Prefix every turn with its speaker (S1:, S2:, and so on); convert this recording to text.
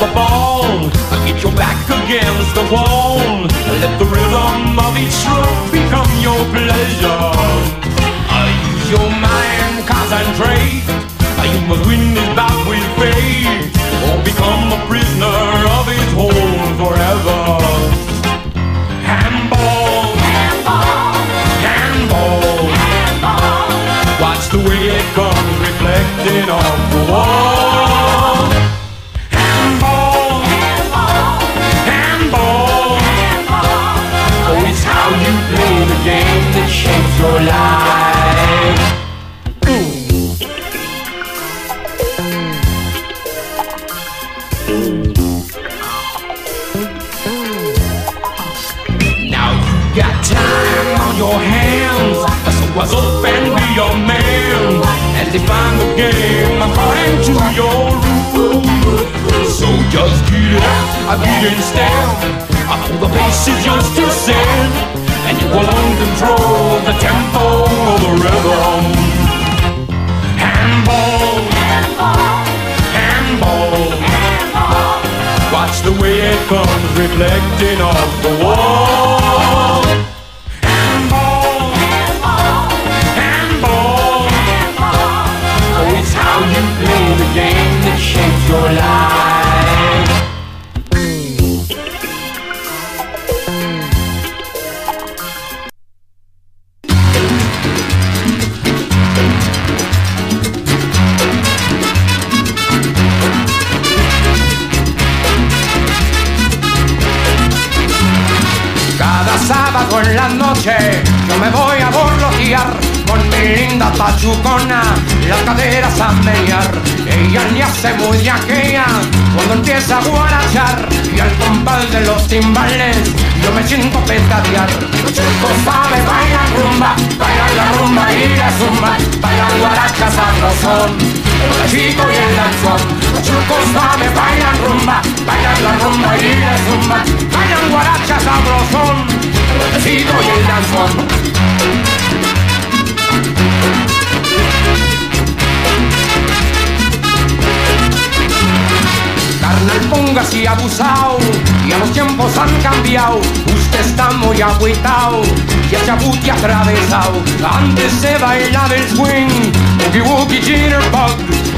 S1: the ball. Get your back against the wall. Let the rhythm of each stroke become your pleasure. Now you got time on your hands, so what's up and be your man and define the game according to your rules. So just get it up, I beat and stand. I pull the bases to send, and you alone control the tempo comes reflecting off the wall.
S2: La noche yo me voy a borlotear con mi linda pachucona, las caderas a menear. Ella ni hace muy aquella cuando empieza a guarachar y al compás de los timbales yo me siento petatear. Chicos saben bailar rumba, bailar la rumba y la zumba, bailar guaracha sabrosón. El besito y el danzón, los chicos saben bailar rumba, bailar la rumba y la zumba, bailan guaracha sabrosón. El besito y el danzón. Carnal, póngase abusado, ya los tiempos han cambiado. Usted está muy agüitao y el chabuti atravesado. Antes se bailaba el swing, boogie woogie jitterbug.